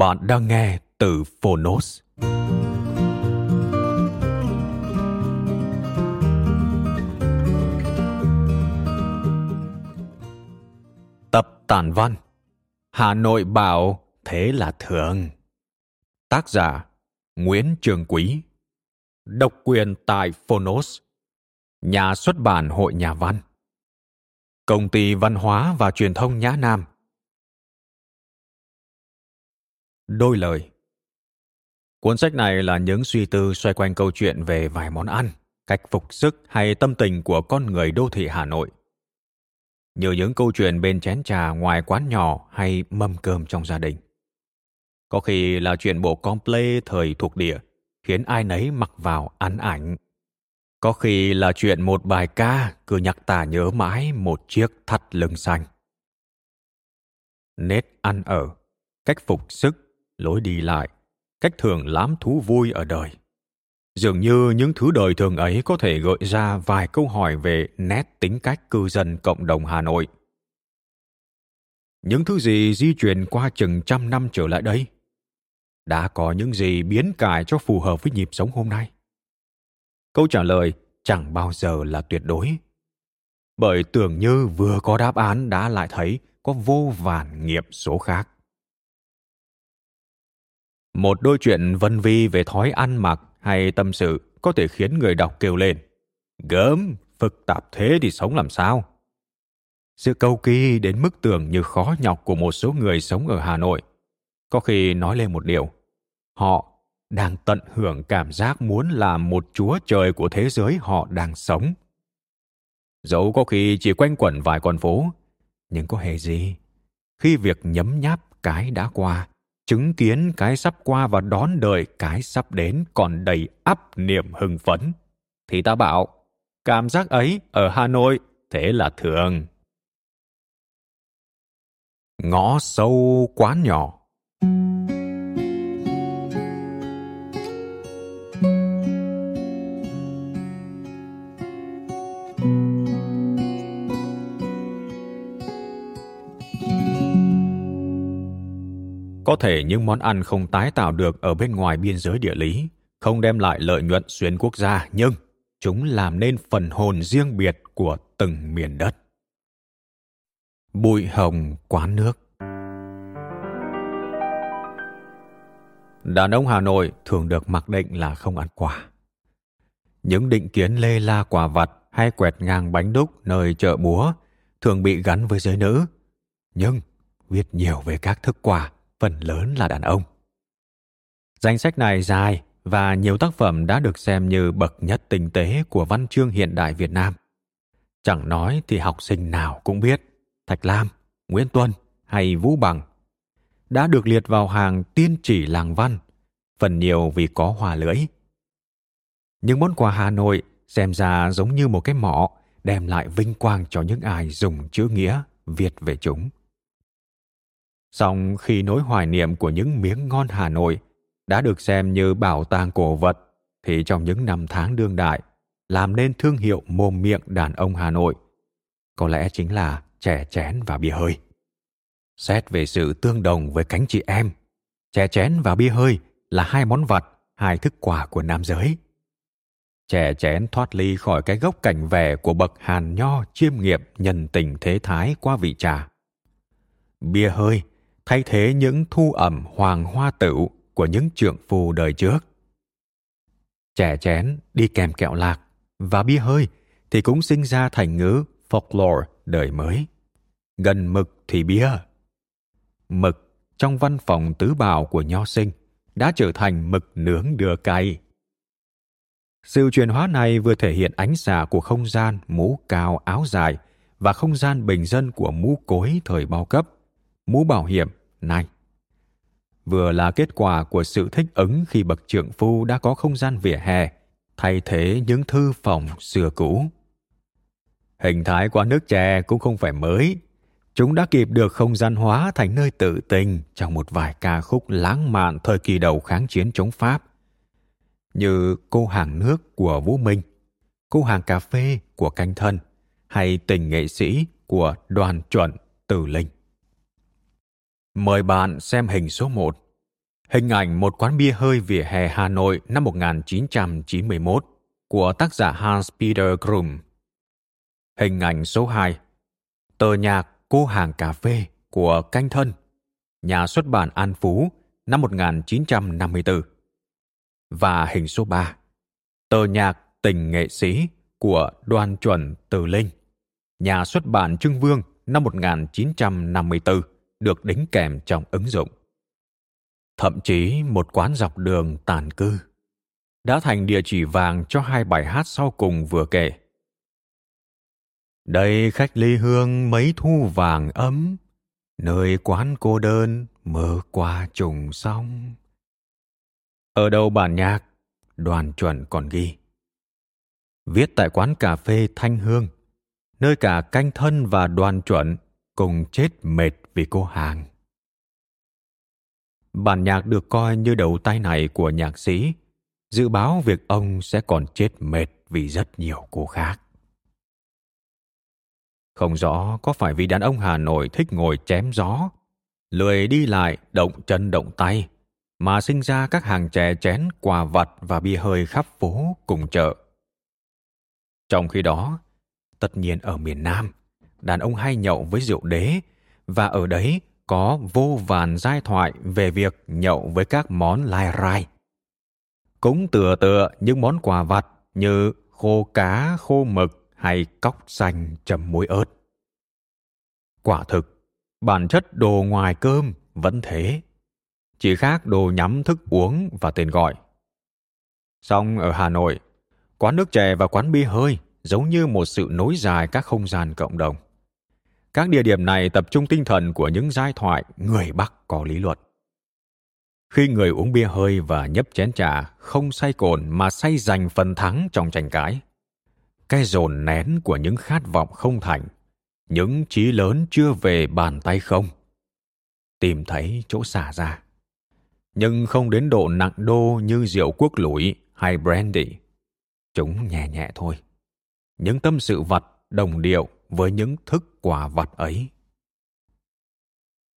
Bạn đang nghe từ Phonos. Tập tản văn, Hà Nội bảo thế là thường. Tác giả, Nguyễn Trường Quý Độc quyền tại Phonos, Nhà xuất bản Hội Nhà văn Công ty Văn hóa và Truyền thông Nhã Nam Đôi lời Cuốn sách này là những suy tư xoay quanh câu chuyện về vài món ăn, cách phục sức hay tâm tình của con người đô thị Hà Nội. Như những câu chuyện bên chén trà ngoài quán nhỏ hay mâm cơm trong gia đình. Có khi là chuyện bộ comple thời thuộc địa, khiến ai nấy mặc vào ăn ảnh. Có khi là chuyện một bài ca cứ nhắc ta nhớ mãi một chiếc thắt lưng xanh. Nết ăn ở, cách phục sức lối đi lại, cách thường lắm thú vui ở đời. Dường như những thứ đời thường ấy có thể gợi ra vài câu hỏi về nét tính cách cư dân cộng đồng hà nội. Những thứ gì di chuyển qua chừng trăm năm trở lại đây? Đã có những gì biến cải cho phù hợp với nhịp sống hôm nay? Câu trả lời chẳng bao giờ là tuyệt đối. Bởi tưởng như vừa có đáp án đã lại thấy có vô vàn nghiệp số khác một đôi chuyện vân vi về thói ăn mặc hay tâm sự có thể khiến người đọc kêu lên, gớm, phức tạp thế thì sống làm sao? Sự cầu kỳ đến mức tưởng như khó nhọc của một số người sống ở hà nội. Có khi nói lên một điều, họ đang tận hưởng cảm giác muốn làm một chúa trời của thế giới họ đang sống. Dẫu có khi chỉ quanh quẩn vài con phố, nhưng có hề gì, khi việc nhấm nháp cái đã qua chứng kiến cái sắp qua và đón đợi cái sắp đến còn đầy ắp niềm hưng phấn. Thì ta bảo, cảm giác ấy ở hà nội thế là thường. Ngõ sâu quán nhỏ. Có thể những món ăn không tái tạo được ở bên ngoài biên giới địa lý, không đem lại lợi nhuận xuyên quốc gia, nhưng chúng làm nên phần hồn riêng biệt của từng miền đất. Bụi hồng quán nước Đàn ông Hà Nội thường được mặc định là không ăn quả. Những định kiến lê la quả vặt hay quẹt ngang bánh đúc nơi chợ búa thường bị gắn với giới nữ. Nhưng viết nhiều về các thức quả phần lớn là đàn ông. Danh sách này dài và nhiều tác phẩm đã được xem như bậc nhất tinh tế của văn chương hiện đại Việt Nam. Chẳng nói thì học sinh nào cũng biết Thạch Lam, Nguyễn Tuân hay Vũ Bằng đã được liệt vào hàng tiên chỉ làng văn, phần nhiều vì có hòa lưỡi. Những món quà Hà Nội xem ra giống như một cái mỏ đem lại vinh quang cho những ai dùng chữ nghĩa viết về chúng. Song khi nỗi hoài niệm của những miếng ngon Hà Nội đã được xem như bảo tàng cổ vật, thì trong những năm tháng đương đại, làm nên thương hiệu mồm miệng đàn ông Hà Nội, có lẽ chính là chè chén và bia hơi. Xét về sự tương đồng với cánh chị em, chè chén và bia hơi là hai món vật, hai thức quà của nam giới. chè chén thoát ly khỏi cái gốc cảnh vẻ của bậc hàn nho chiêm nghiệm nhân tình thế thái qua vị trà. Bia hơi thay thế những thu ẩm hoàng hoa tửu của những trượng phu đời trước. Trẻ chén đi kèm kẹo lạc và bia hơi thì cũng sinh ra thành ngữ folklore đời mới. Gần mực thì bia. Mực trong văn phòng tứ bào của nho sinh đã trở thành mực nướng đưa cay. Sự chuyển hóa này vừa thể hiện ánh xạ của không gian mũ cao áo dài và không gian bình dân của mũ cối thời bao cấp, mũ bảo hiểm, này. Vừa là kết quả của sự thích ứng khi bậc trượng phu đã có không gian vỉa hè, thay thế những thư phòng xưa cũ. Hình thái quán nước chè cũng không phải mới. Chúng đã kịp được không gian hóa thành nơi tự tình trong một vài ca khúc lãng mạn thời kỳ đầu kháng chiến chống Pháp. Như Cô hàng nước của Vũ Minh, Cô hàng cà phê của Canh Thân hay Tình nghệ sĩ của Đoàn Chuẩn Tử Linh. Mời bạn xem hình số 1. Hình ảnh một quán bia hơi vỉa hè Hà Nội năm 1991 của tác giả Hans Peter Grum Hình ảnh số 2. Tờ nhạc Cô hàng cà phê của Canh Thân, nhà xuất bản An Phú năm 1954. Và hình số 3. Tờ nhạc Tình nghệ sĩ của Đoàn Chuẩn Từ Linh, nhà xuất bản Trưng Vương năm 1954 được đính kèm trong ứng dụng. Thậm chí một quán dọc đường tàn cư đã thành địa chỉ vàng cho hai bài hát sau cùng vừa kể. Đây khách ly hương mấy thu vàng ấm, nơi quán cô đơn mơ qua trùng sông. Ở đầu bản nhạc, đoàn chuẩn còn ghi. Viết tại quán cà phê Thanh Hương, nơi cả canh thân và đoàn chuẩn cùng chết mệt vì cô hàng. Bản nhạc được coi như đầu tay này của nhạc sĩ, dự báo việc ông sẽ còn chết mệt vì rất nhiều cô khác. Không rõ có phải vì đàn ông Hà Nội thích ngồi chém gió, lười đi lại, động chân động tay, mà sinh ra các hàng chè chén, quà vặt và bia hơi khắp phố cùng chợ. Trong khi đó, tất nhiên ở miền Nam, đàn ông hay nhậu với rượu đế và ở đấy có vô vàn giai thoại về việc nhậu với các món lai rai. Cũng tựa tựa những món quà vặt như khô cá, khô mực hay cóc xanh chấm muối ớt. Quả thực, bản chất đồ ngoài cơm vẫn thế, chỉ khác đồ nhắm thức uống và tên gọi. Song ở Hà Nội, quán nước chè và quán bia hơi giống như một sự nối dài các không gian cộng đồng. Các địa điểm này tập trung tinh thần của những giai thoại người Bắc có lý luận. Khi người uống bia hơi và nhấp chén trà không say cồn mà say giành phần thắng trong tranh cãi, cái dồn nén của những khát vọng không thành, những chí lớn chưa về bàn tay không, tìm thấy chỗ xả ra. Nhưng không đến độ nặng đô như rượu quốc lũy hay brandy. Chúng nhẹ nhẹ thôi. Những tâm sự vật đồng điệu với những thức quả vặt ấy.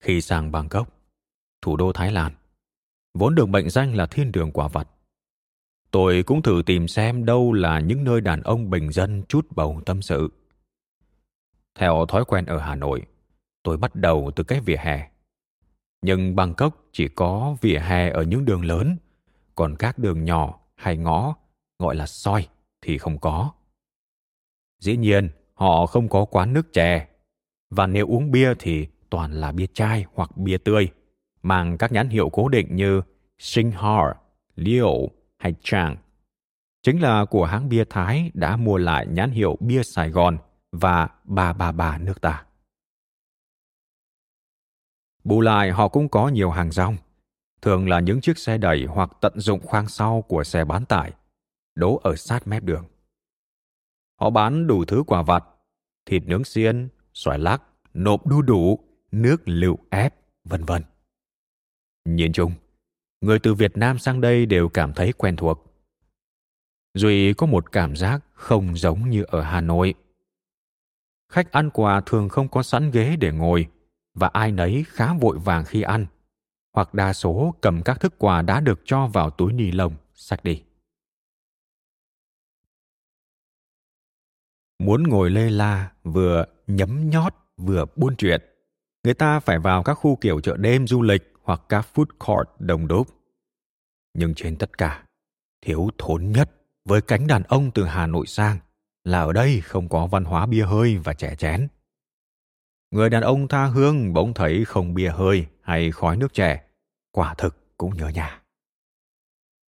Khi sang Bangkok, thủ đô Thái Lan, vốn được mệnh danh là thiên đường quả vặt, tôi cũng thử tìm xem đâu là những nơi đàn ông bình dân chút bầu tâm sự. Theo thói quen ở Hà Nội, tôi bắt đầu từ cái vỉa hè. Nhưng Bangkok chỉ có vỉa hè ở những đường lớn, còn các đường nhỏ hay ngõ gọi là soi thì không có. Dĩ nhiên, họ không có quán nước chè. Và nếu uống bia thì toàn là bia chai hoặc bia tươi, mang các nhãn hiệu cố định như Singhar, Liu hay Chang. Chính là của hãng bia Thái đã mua lại nhãn hiệu bia Sài Gòn và ba ba ba nước ta. Bù lại họ cũng có nhiều hàng rong, thường là những chiếc xe đẩy hoặc tận dụng khoang sau của xe bán tải, đỗ ở sát mép đường. Họ bán đủ thứ quà vặt, thịt nướng xiên, xoài lắc, nộp đu đủ, nước lựu ép, vân vân. Nhìn chung, người từ Việt Nam sang đây đều cảm thấy quen thuộc. Duy có một cảm giác không giống như ở Hà Nội. Khách ăn quà thường không có sẵn ghế để ngồi và ai nấy khá vội vàng khi ăn, hoặc đa số cầm các thức quà đã được cho vào túi ni lông, sạch đi. Muốn ngồi lê la vừa nhấm nhót vừa buôn chuyện. Người ta phải vào các khu kiểu chợ đêm du lịch hoặc các food court đông đúc nhưng trên tất cả thiếu thốn nhất với cánh đàn ông từ hà nội sang là ở đây không có văn hóa bia hơi và chè chén. Người đàn ông tha hương bỗng thấy không bia hơi hay khói nước chè, quả thực cũng nhớ nhà.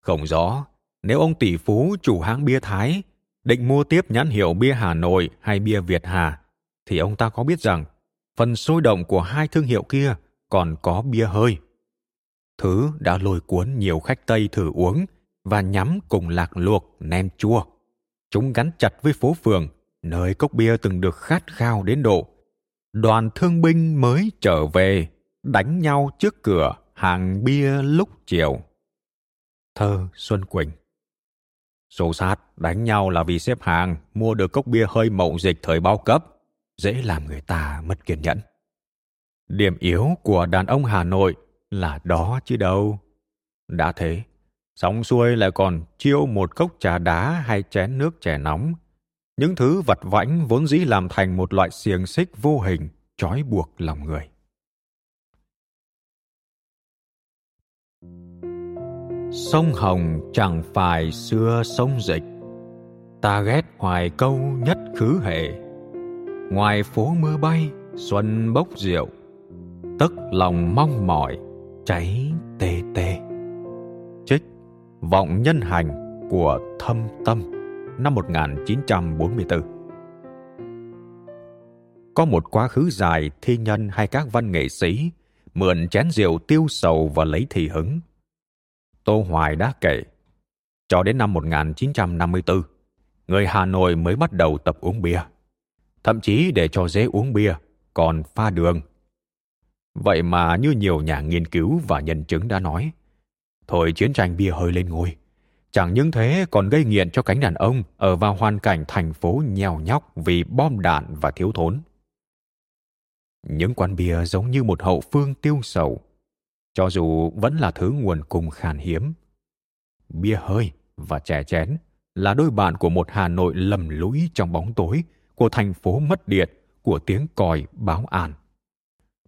Không rõ nếu ông tỷ phú chủ hãng bia thái định mua tiếp nhãn hiệu bia hà nội hay bia việt hà, thì ông ta có biết rằng phần sôi động của hai thương hiệu kia còn có bia hơi. Thứ đã lôi cuốn nhiều khách tây thử uống và nhắm cùng lạc luộc nem chua. Chúng gắn chặt với phố phường, nơi cốc bia từng được khát khao đến độ. Đoàn thương binh mới trở về, đánh nhau trước cửa hàng bia lúc chiều. Thơ xuân quỳnh xô sát đánh nhau là vì xếp hàng, mua được cốc bia hơi mậu dịch thời bao cấp. Dễ làm người ta mất kiên nhẫn. Điểm yếu của đàn ông hà nội là đó chứ đâu. Đã thế xong xuôi lại còn chiêu một cốc trà đá hay chén nước chè nóng. Những thứ vặt vãnh vốn dĩ làm thành một loại xiềng xích vô hình, trói buộc lòng người. Sông hồng chẳng phải xưa sông dịch. Ta ghét hoài câu nhất khứ hệ. Ngoài phố mưa bay, xuân bốc rượu, tức lòng mong mỏi cháy tê tê. Trích, vọng nhân hành của thâm tâm, năm 1944 có một quá khứ dài thi nhân hay các văn nghệ sĩ, mượn chén rượu tiêu sầu và lấy thì hứng. Tô Hoài đã kể, cho đến năm 1954, người Hà Nội mới bắt đầu tập uống bia. Thậm chí để cho dễ uống bia, còn pha đường. Vậy mà như nhiều nhà nghiên cứu và nhân chứng đã nói, thời chiến tranh bia hơi lên ngôi. Chẳng những thế còn gây nghiện cho cánh đàn ông ở vào hoàn cảnh thành phố nhèo nhóc vì bom đạn và thiếu thốn. Những quán bia giống như một hậu phương tiêu sầu, cho dù vẫn là thứ nguồn cung khan hiếm. Bia hơi và chè chén là đôi bạn của một Hà Nội lầm lũi trong bóng tối, của thành phố mất điện, của tiếng còi báo an.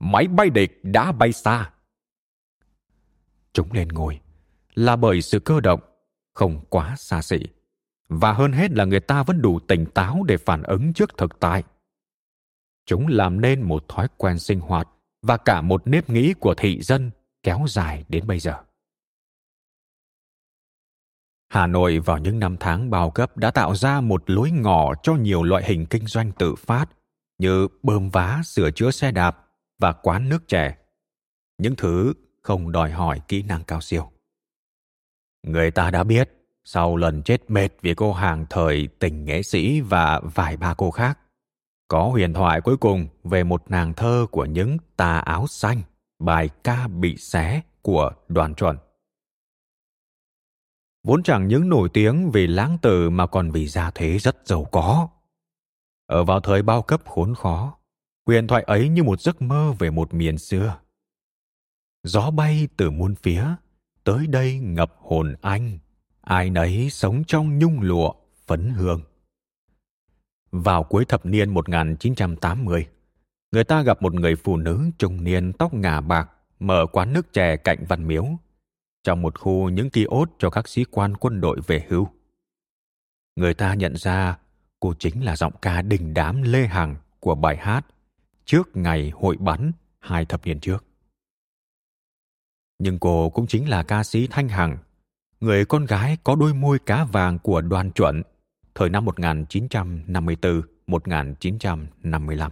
Máy bay địch đã bay xa. Chúng lên ngồi là bởi sự cơ động, không quá xa xỉ. Và hơn hết là người ta vẫn đủ tỉnh táo để phản ứng trước thực tại. Chúng làm nên một thói quen sinh hoạt và cả một nếp nghĩ của thị dân kéo dài đến bây giờ. Hà Nội vào những năm tháng bao cấp đã tạo ra một lối ngỏ cho nhiều loại hình kinh doanh tự phát như bơm vá sửa chữa xe đạp và quán nước trẻ, Những thứ không đòi hỏi kỹ năng cao siêu. Người ta đã biết sau lần chết mệt vì cô hàng thời tình nghệ sĩ và vài ba cô khác, có huyền thoại cuối cùng về một nàng thơ của những tà áo xanh bài ca bị xé của đoàn chuẩn. Vốn chẳng những nổi tiếng vì lãng tử mà còn vì gia thế rất giàu có. Ở vào thời bao cấp khốn khó, huyền thoại ấy như một giấc mơ về một miền xưa. Gió bay từ muôn phía, tới đây ngập hồn anh, ai nấy sống trong nhung lụa, phấn hương. Vào cuối thập niên 1980, người ta gặp một người phụ nữ trung niên tóc ngà bạc mở quán nước chè cạnh văn miếu. Trong một khu những ký ốt cho các sĩ quan quân đội về hưu. Người ta nhận ra cô chính là giọng ca đình đám lê hằng của bài hát trước ngày hội bắn hai thập niên trước. Nhưng cô cũng chính là ca sĩ Thanh Hằng, người con gái có đôi môi cá vàng của đoàn chuẩn thời năm 1954-1955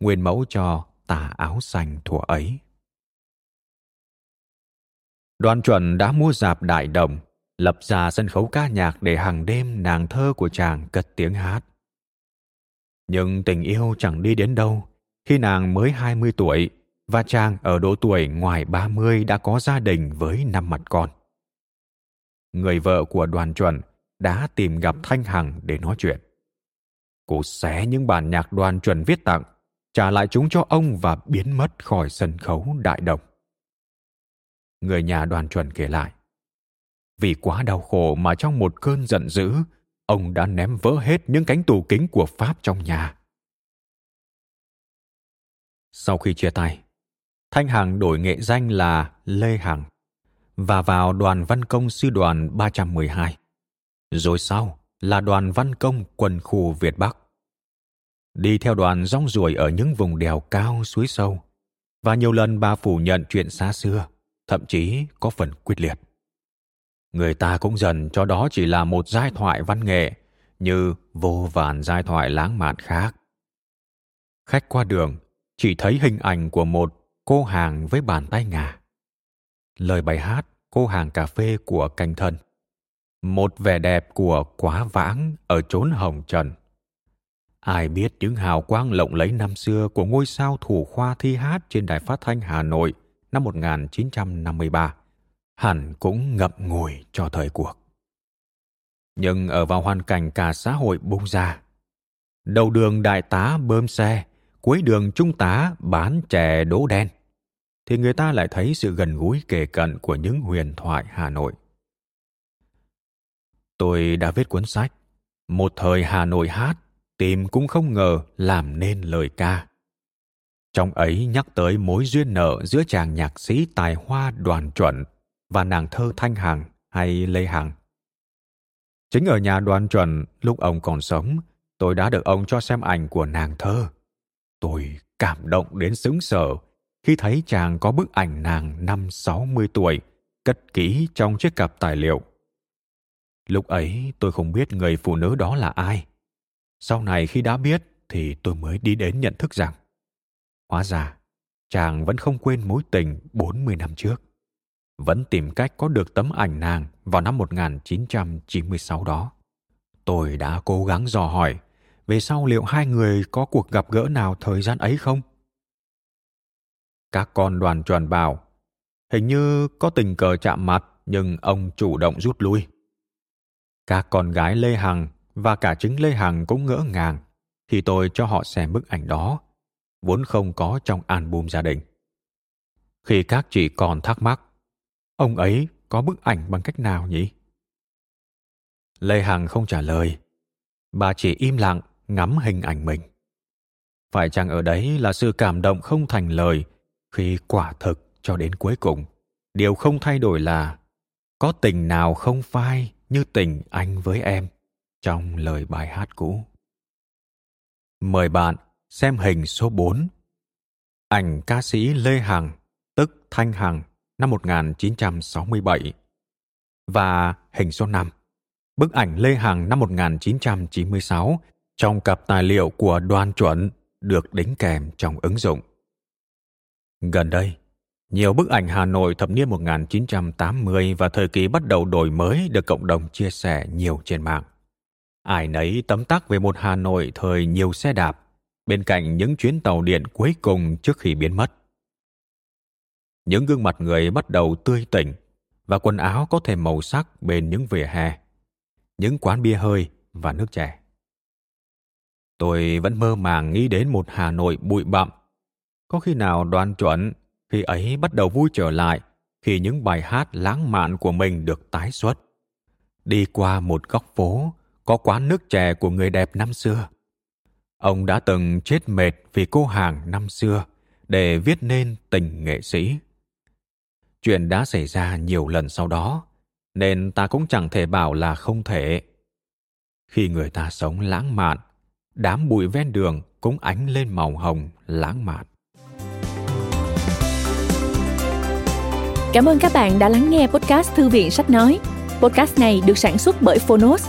nguyên mẫu cho tà áo xanh thuở ấy. Đoàn chuẩn đã mua dạp đại đồng, lập ra sân khấu ca nhạc để hàng đêm nàng thơ của chàng cất tiếng hát. Nhưng tình yêu chẳng đi đến đâu khi nàng mới 20 tuổi và chàng ở độ tuổi ngoài 30 đã có gia đình với năm mặt con. Người vợ của đoàn chuẩn đã tìm gặp Thanh Hằng để nói chuyện. Cô xé những bản nhạc đoàn chuẩn viết tặng trả lại chúng cho ông và biến mất khỏi sân khấu đại đồng. Người nhà đoàn chuẩn kể lại. Vì quá đau khổ mà trong một cơn giận dữ, ông đã ném vỡ hết những cánh tủ kính của Pháp trong nhà. Sau khi chia tay, Thanh Hằng đổi nghệ danh là Lê Hằng và vào đoàn văn công sư đoàn 312. Rồi sau là đoàn văn công quân khu Việt Bắc. Đi theo đoàn rong ruổi ở những vùng đèo cao suối sâu và nhiều lần bà phủ nhận chuyện xa xưa, thậm chí có phần quyết liệt. Người ta cũng dần cho đó chỉ là một giai thoại văn nghệ như vô vàn giai thoại lãng mạn khác. Khách qua đường chỉ thấy hình ảnh của một cô hàng với bàn tay ngà. Lời bài hát cô hàng cà phê của canh thân. Một vẻ đẹp của quá vãng ở chốn hồng trần. Ai biết những hào quang lộng lẫy năm xưa của ngôi sao thủ khoa thi hát trên đài phát thanh Hà Nội năm 1953 hẳn cũng ngậm ngùi cho thời cuộc. Nhưng ở vào hoàn cảnh cả xã hội bung ra, đầu đường đại tá bơm xe, cuối đường trung tá bán chè đỗ đen, thì người ta lại thấy sự gần gũi kề cận của những huyền thoại Hà Nội. Tôi đã viết cuốn sách Một thời Hà Nội hát, tìm cũng không ngờ làm nên lời ca. Trong ấy nhắc tới mối duyên nợ giữa chàng nhạc sĩ tài hoa đoàn chuẩn và nàng thơ Thanh Hằng hay Lê Hằng. Chính ở nhà đoàn chuẩn, lúc ông còn sống, tôi đã được ông cho xem ảnh của nàng thơ. Tôi cảm động đến sững sờ khi thấy chàng có bức ảnh nàng năm 60 tuổi, cất kỹ trong chiếc cặp tài liệu. Lúc ấy tôi không biết người phụ nữ đó là ai. Sau này khi đã biết thì tôi mới đi đến nhận thức rằng hóa ra chàng vẫn không quên mối tình 40 năm trước vẫn tìm cách có được tấm ảnh nàng vào năm 1996 đó. Tôi đã cố gắng dò hỏi về sau liệu hai người có cuộc gặp gỡ nào thời gian ấy không? Các con đoàn tròn bảo, hình như có tình cờ chạm mặt nhưng ông chủ động rút lui. Các con gái Lê Hằng và cả chính Lê Hằng cũng ngỡ ngàng khi tôi cho họ xem bức ảnh đó, vốn không có trong album gia đình. Khi các chị còn thắc mắc, ông ấy có bức ảnh bằng cách nào nhỉ? Lê Hằng không trả lời. Bà chỉ im lặng ngắm hình ảnh mình. Phải chăng ở đấy là sự cảm động không thành lời khi quả thực cho đến cuối cùng, điều không thay đổi là có tình nào không phai như tình anh với em trong lời bài hát cũ. Mời bạn xem hình số 4. Ảnh ca sĩ Lê Hằng, tức Thanh Hằng, năm 1967. Và hình số 5. Bức ảnh Lê Hằng năm 1996 trong cặp tài liệu của đoàn chuẩn được đính kèm trong ứng dụng. Gần đây, nhiều bức ảnh Hà Nội thập niên 1980 và thời kỳ bắt đầu đổi mới được cộng đồng chia sẻ nhiều trên mạng. Ai nấy tấm tắc về một Hà Nội thời nhiều xe đạp, bên cạnh những chuyến tàu điện cuối cùng trước khi biến mất. Những gương mặt người bắt đầu tươi tỉnh và quần áo có thêm màu sắc bên những vỉa hè, những quán bia hơi và nước chè. Tôi vẫn mơ màng nghĩ đến một Hà Nội bụi bặm. Có khi nào đoan chuẩn khi ấy bắt đầu vui trở lại khi những bài hát lãng mạn của mình được tái xuất. Đi qua một góc phố có quán nước chè của người đẹp năm xưa. Ông đã từng chết mệt vì cô hàng năm xưa để viết nên tình nghệ sĩ. Chuyện đã xảy ra nhiều lần sau đó, nên ta cũng chẳng thể bảo là không thể. Khi người ta sống lãng mạn, đám bụi ven đường cũng ánh lên màu hồng lãng mạn. Cảm ơn các bạn đã lắng nghe podcast Thư viện Sách Nói. Podcast này được sản xuất bởi Phonos,